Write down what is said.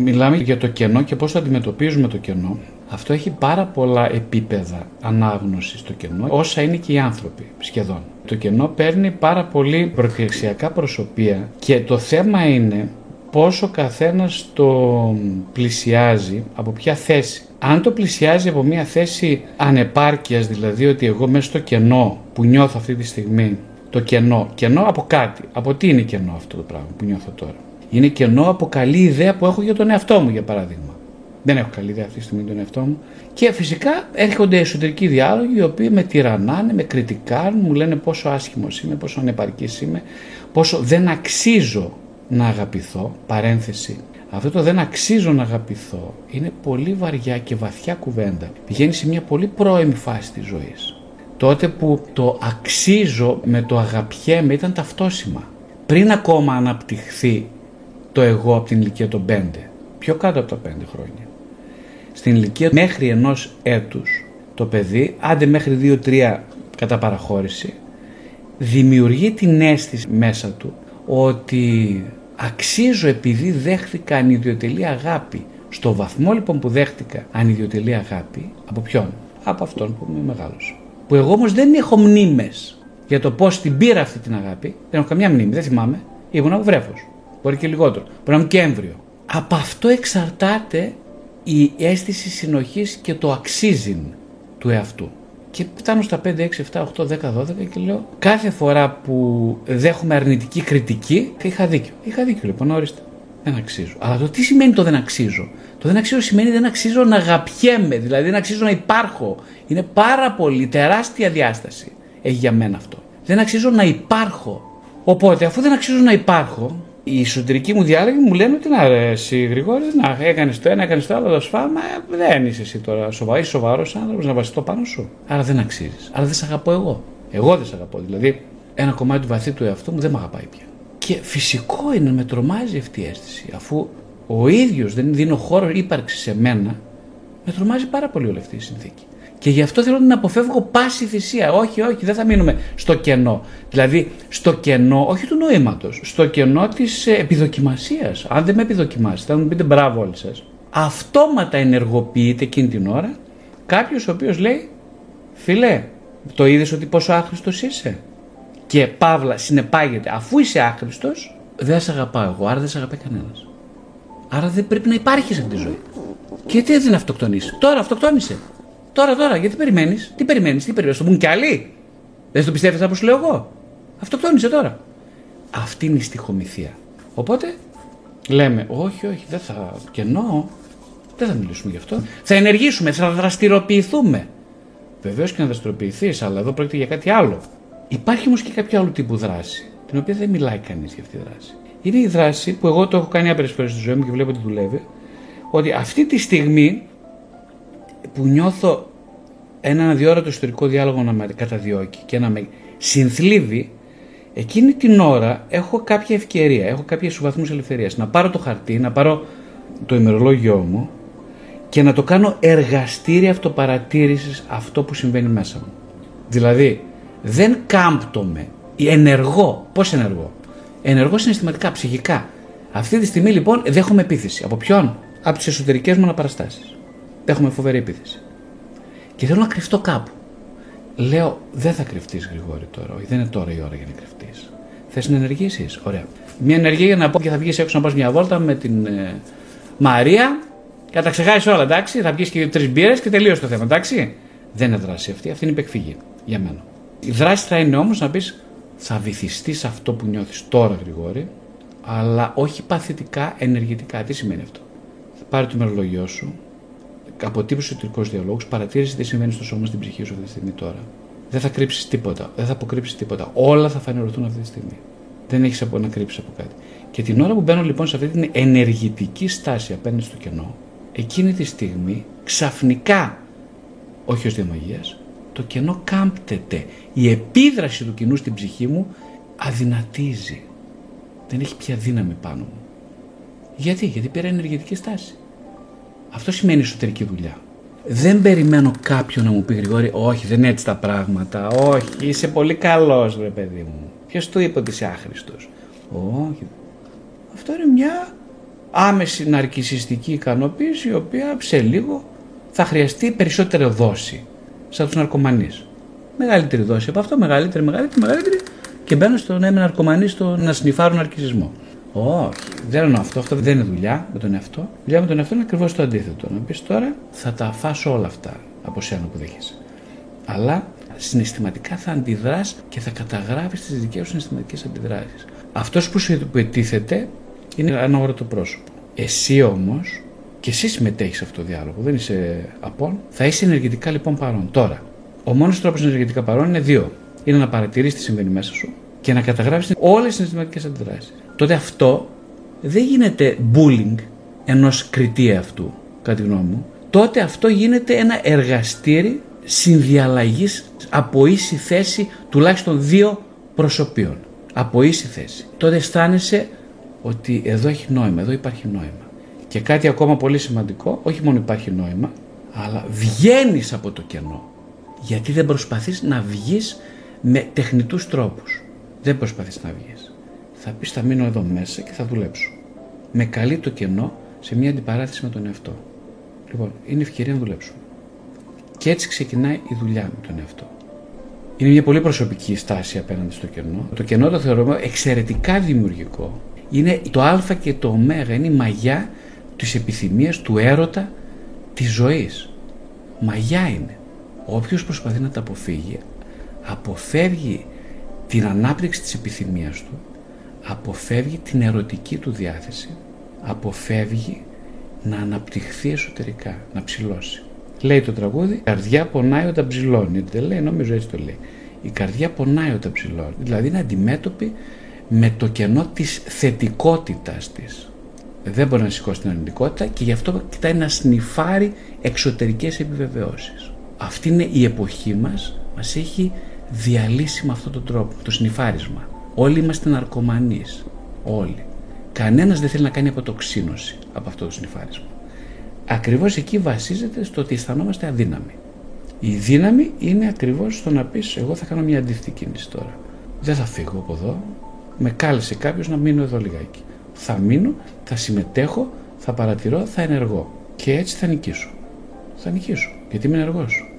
Μιλάμε για το κενό και πώς το αντιμετωπίζουμε το κενό. Αυτό έχει πάρα πολλά επίπεδα ανάγνωσης στο κενό, όσα είναι και οι άνθρωποι σχεδόν. Το κενό παίρνει πάρα πολύ προκριξιακά προσωπία και το θέμα είναι πόσο καθένας το πλησιάζει, από ποια θέση. Αν το πλησιάζει από μια θέση ανεπάρκειας, δηλαδή ότι εγώ μέσα στο κενό που νιώθω αυτή τη στιγμή, το κενό, κενό από κάτι, από τι είναι κενό αυτό το πράγμα που νιώθω τώρα; Είναι κενό από καλή ιδέα που έχω για τον εαυτό μου, για παράδειγμα. Δεν έχω καλή ιδέα αυτή τη στιγμή τον εαυτό μου. Και φυσικά έρχονται εσωτερικοί διάλογοι οι οποίοι με τυραννάνε, με κριτικάρουν, μου λένε πόσο άσχημος είμαι, πόσο ανεπαρκής είμαι, πόσο δεν αξίζω να αγαπηθώ. Παρένθεση. Αυτό το δεν αξίζω να αγαπηθώ είναι πολύ βαριά και βαθιά κουβέντα. Πηγαίνει σε μια πολύ πρώιμη φάση της ζωής. Τότε που το αξίζω με το αγαπιέμαι ήταν ταυτόσημα. Πριν ακόμα αναπτυχθεί το εγώ από την ηλικία των 5, πιο κάτω από τα 5 χρόνια. Στην ηλικία μέχρι ενός έτους το παιδί, άντε μέχρι 2-3 κατά παραχώρηση, δημιουργεί την αίσθηση μέσα του ότι αξίζω επειδή δέχτηκα ανιδιοτελή αγάπη. Στο βαθμό λοιπόν που δέχτηκα ανιδιοτελή αγάπη, από ποιον; Από αυτόν που είμαι μεγάλος. Που εγώ όμως δεν έχω μνήμες για το πώς την πήρα αυτή την αγάπη, δεν έχω καμιά μνήμη, δεν θυμάμαι, ήμουν από βρέφος. Μπορεί και λιγότερο. Μπορεί να είμαι και έμβριο. Από αυτό εξαρτάται η αίσθηση συνοχής και το αξίζει του εαυτού. Και φτάνω στα 5, 6, 7, 8, 10, 12 και λέω κάθε φορά που δέχομαι αρνητική κριτική είχα δίκιο. Είχα δίκιο λοιπόν, ορίστε. Δεν αξίζω. Αλλά το τι σημαίνει το δεν αξίζω; Το δεν αξίζω σημαίνει δεν αξίζω να αγαπιέμαι, δηλαδή δεν αξίζω να υπάρχω. Είναι πάρα πολύ τεράστια διάσταση έχει για μένα αυτό. Δεν αξίζω να υπάρχω. Οπότε αφού δεν αξίζω να υπάρχω, οι εσωτερικοί μου διάλογοι μου λένε ότι να ρε, εσύ Γρηγόρη, να έκανες το ένα, έκανες το άλλο, το σφάλμα. Δεν είσαι εσύ τώρα σοβαρός, είσαι σοβαρός άνθρωπος να βασιστώ πάνω σου. Άρα δεν αξίζεις. Άρα δεν σε αγαπώ εγώ. Εγώ δεν σε αγαπώ. Δηλαδή, ένα κομμάτι του βαθύ του εαυτού μου δεν με αγαπάει πια. Και φυσικό είναι, με τρομάζει αυτή η αίσθηση. Αφού ο ίδιος δεν δίνω χώρο ύπαρξης σε μένα, με τρομάζει πάρα πολύ όλη αυτή η συνθήκη. Και γι' αυτό θέλω να αποφεύγω πάση θυσία. Όχι, όχι, δεν θα μείνουμε στο κενό. Δηλαδή, στο κενό, όχι του νοήματος, στο κενό της επιδοκιμασίας. Αν δεν με επιδοκιμάσετε, θα μου πείτε μπράβο όλοι σας. Αυτόματα ενεργοποιείται εκείνη την ώρα κάποιος ο οποίος λέει, Φιλέ, το είδες ότι πόσο άχρηστος είσαι; Και παύλα συνεπάγεται, αφού είσαι άχρηστος, δεν σε αγαπάω εγώ, άρα δεν σε αγαπάει κανένας. Άρα δεν πρέπει να υπάρχει σε αυτή τη ζωή. Και τι δεν αυτοκτονήσει. Τώρα αυτοκτόνησε. Τώρα, τώρα, γιατί περιμένεις, τι περιμένεις, τι περιμένεις, το πούν κι άλλοι; Δεν το πιστεύεις αυτό που σου λέω εγώ; Αυτοκτόνησε τώρα. Αυτή είναι η στοιχομηθεία. Οπότε λέμε, όχι, όχι, δεν θα. Κενό, δεν θα μιλήσουμε γι' αυτό. Θα ενεργήσουμε, θα δραστηριοποιηθούμε. Βεβαίως και να δραστηριοποιηθείς, αλλά εδώ πρόκειται για κάτι άλλο. Υπάρχει όμως και κάποιο άλλο τύπου δράση, την οποία δεν μιλάει κανείς για αυτή τη δράση. Είναι η δράση που εγώ το έχω κάνει άπειρες φορές στη ζωή μου και βλέπω ότι δουλεύει, ότι αυτή τη στιγμή που νιώθω έναν αδιόρατο ιστορικό διάλογο να με καταδιώκει και να με συνθλίβει, εκείνη την ώρα έχω κάποια ευκαιρία, έχω κάποιες βαθμούς ελευθερίας. Να πάρω το χαρτί, να πάρω το ημερολόγιό μου και να το κάνω εργαστήρι αυτοπαρατήρησης αυτό που συμβαίνει μέσα μου. Δηλαδή, δεν κάμπτομαι, ενεργό. Πώς ενεργό; Ενεργό συναισθηματικά, ψυχικά. Αυτή τη στιγμή λοιπόν δέχομαι επίθεση. Από ποιον; Από τις εσωτερικές μου αναπαραστάσεις. Έχουμε φοβερή επίθεση. Και θέλω να κρυφτώ κάπου. Λέω, δεν θα κρυφτείς Γρηγόρη τώρα. Όχι, δεν είναι τώρα η ώρα για να κρυφτείς. Θες να ενεργήσεις; Ωραία. Μια ενεργία για να πω και θα βγεις έξω να πας μια βόλτα με την ε, Μαρία και θα τα ξεχάσεις όλα, εντάξει. Θα βγει και τρεις μπύρες και τελείωσε το θέμα, εντάξει. Δεν είναι δράση αυτή. Αυτή είναι υπεκφυγή για μένα. Η δράση θα είναι όμως να πεις, θα βυθιστείς αυτό που νιώθεις τώρα, Γρηγόρη, αλλά όχι παθητικά, ενεργητικά. Τι σημαίνει αυτό; Θα πάρει το ημερολογιό σου, αποτύπωση εσωτερικού διαλόγου, παρατήρησε τι συμβαίνει στο σώμα στην ψυχή σου αυτή τη στιγμή τώρα. Δεν θα κρύψεις τίποτα, δεν θα αποκρύψεις τίποτα. Όλα θα φανερωθούν αυτή τη στιγμή. Δεν έχεις να κρύψεις από κάτι. Και την ώρα που μπαίνω λοιπόν σε αυτή την ενεργητική στάση απέναντι στο κενό, εκείνη τη στιγμή ξαφνικά, όχι ως διαμαγείας, το κενό κάμπτεται. Η επίδραση του κοινού στην ψυχή μου αδυνατίζει. Δεν έχει πια δύναμη πάνω μου. Γιατί, γιατί πήρα ενεργητική στάση. Αυτό σημαίνει εσωτερική δουλειά. Δεν περιμένω κάποιον να μου πει Γρηγόρη, όχι, δεν είναι έτσι τα πράγματα. Όχι, είσαι πολύ καλός, ρε παιδί μου. Ποιος του είπε ότι είσαι άχρηστος; Όχι. Αυτό είναι μια άμεση ναρκισιστική ικανοποίηση η οποία σε λίγο θα χρειαστεί περισσότερη δόση σαν τους ναρκωμανείς. Μεγαλύτερη δόση από αυτό, μεγαλύτερη, μεγαλύτερη, μεγαλύτερη και μπαίνω στο να είμαι ναρκωμανή στο να σνιφάρω ναρκισμό. Όχι, δεν εννοώ αυτό. Αυτό δεν είναι δουλειά με τον εαυτό. Δουλειά με τον εαυτό είναι ακριβώς το αντίθετο. Να πεις τώρα θα τα φάσω όλα αυτά από σένα που δέχεσαι. Αλλά συναισθηματικά θα αντιδράς και θα καταγράφεις τις δικές σου συναισθηματικές αντιδράσεις. Αυτός που σου επιτίθεται είναι ένα όρατο πρόσωπο. Εσύ όμως, και εσύ συμμετέχεις σε αυτό το διάλογο, δεν είσαι απόν, θα είσαι ενεργητικά λοιπόν παρόν. Τώρα, ο μόνος τρόπος ενεργητικά παρόν είναι δύο. Είναι να παρατηρήσει τι συμβαίνει μέσα σου και να καταλάβει όλες τις συναισθηματικές αντιδράσεις. Τότε αυτό δεν γίνεται bullying ενός κριτή αυτού, κατά τη γνώμη μου. Τότε αυτό γίνεται ένα εργαστήρι συνδιαλλαγής από ίση θέση τουλάχιστον δύο προσωπείων. Από ίση θέση. Τότε αισθάνεσαι ότι εδώ έχει νόημα, εδώ υπάρχει νόημα. Και κάτι ακόμα πολύ σημαντικό, όχι μόνο υπάρχει νόημα, αλλά βγαίνεις από το κενό. Γιατί δεν προσπαθείς να βγεις με τεχνητούς τρόπους. Δεν προσπαθείς να βγεις. Θα πεις θα μείνω εδώ μέσα και θα δουλέψω. Με καλεί το κενό σε μια αντιπαράθεση με τον εαυτό. Λοιπόν, είναι ευκαιρία να δουλέψουμε. Και έτσι ξεκινάει η δουλειά με τον εαυτό. Είναι μια πολύ προσωπική στάση απέναντι στο κενό. Το κενό το θεωρούμε εξαιρετικά δημιουργικό. Είναι το α και το ω, είναι η μαγιά της επιθυμίας, του έρωτα, της ζωής. Μαγιά είναι. Όποιος προσπαθεί να τα αποφύγει, αποφεύγει την ανάπτυξη της επιθυμίας του, αποφεύγει την ερωτική του διάθεση, αποφεύγει να αναπτυχθεί εσωτερικά, να ψηλώσει. Λέει το τραγούδι, η καρδιά πονάει όταν ψηλώνει. Δεν λέει, νομίζω έτσι το λέει. Η καρδιά πονάει όταν ψηλώνει. Δηλαδή είναι αντιμέτωπη με το κενό της θετικότητας της. Δεν μπορεί να σηκώσει την αρνητικότητα και γι' αυτό κοιτάει να σνιφάρει εξωτερικές επιβεβαιώσεις. Αυτή είναι η εποχή μας, μας έχει διαλύσει με αυτόν τον τρόπο, το σνιφάρισμα. Όλοι είμαστε ναρκωμανείς. Όλοι. Κανένας δεν θέλει να κάνει αποτοξίνωση από αυτό το σνιφάρισμα. Ακριβώς εκεί βασίζεται στο ότι αισθανόμαστε αδύναμοι. Η δύναμη είναι ακριβώς στο να πεις εγώ θα κάνω μια αντίθετη κίνηση τώρα. Δεν θα φύγω από εδώ. Με κάλεσε κάποιος να μείνω εδώ λιγάκι. Θα μείνω, θα συμμετέχω, θα παρατηρώ, θα ενεργώ. Και έτσι θα νικήσω. Θα νικήσω. Γιατί είμαι ενεργός.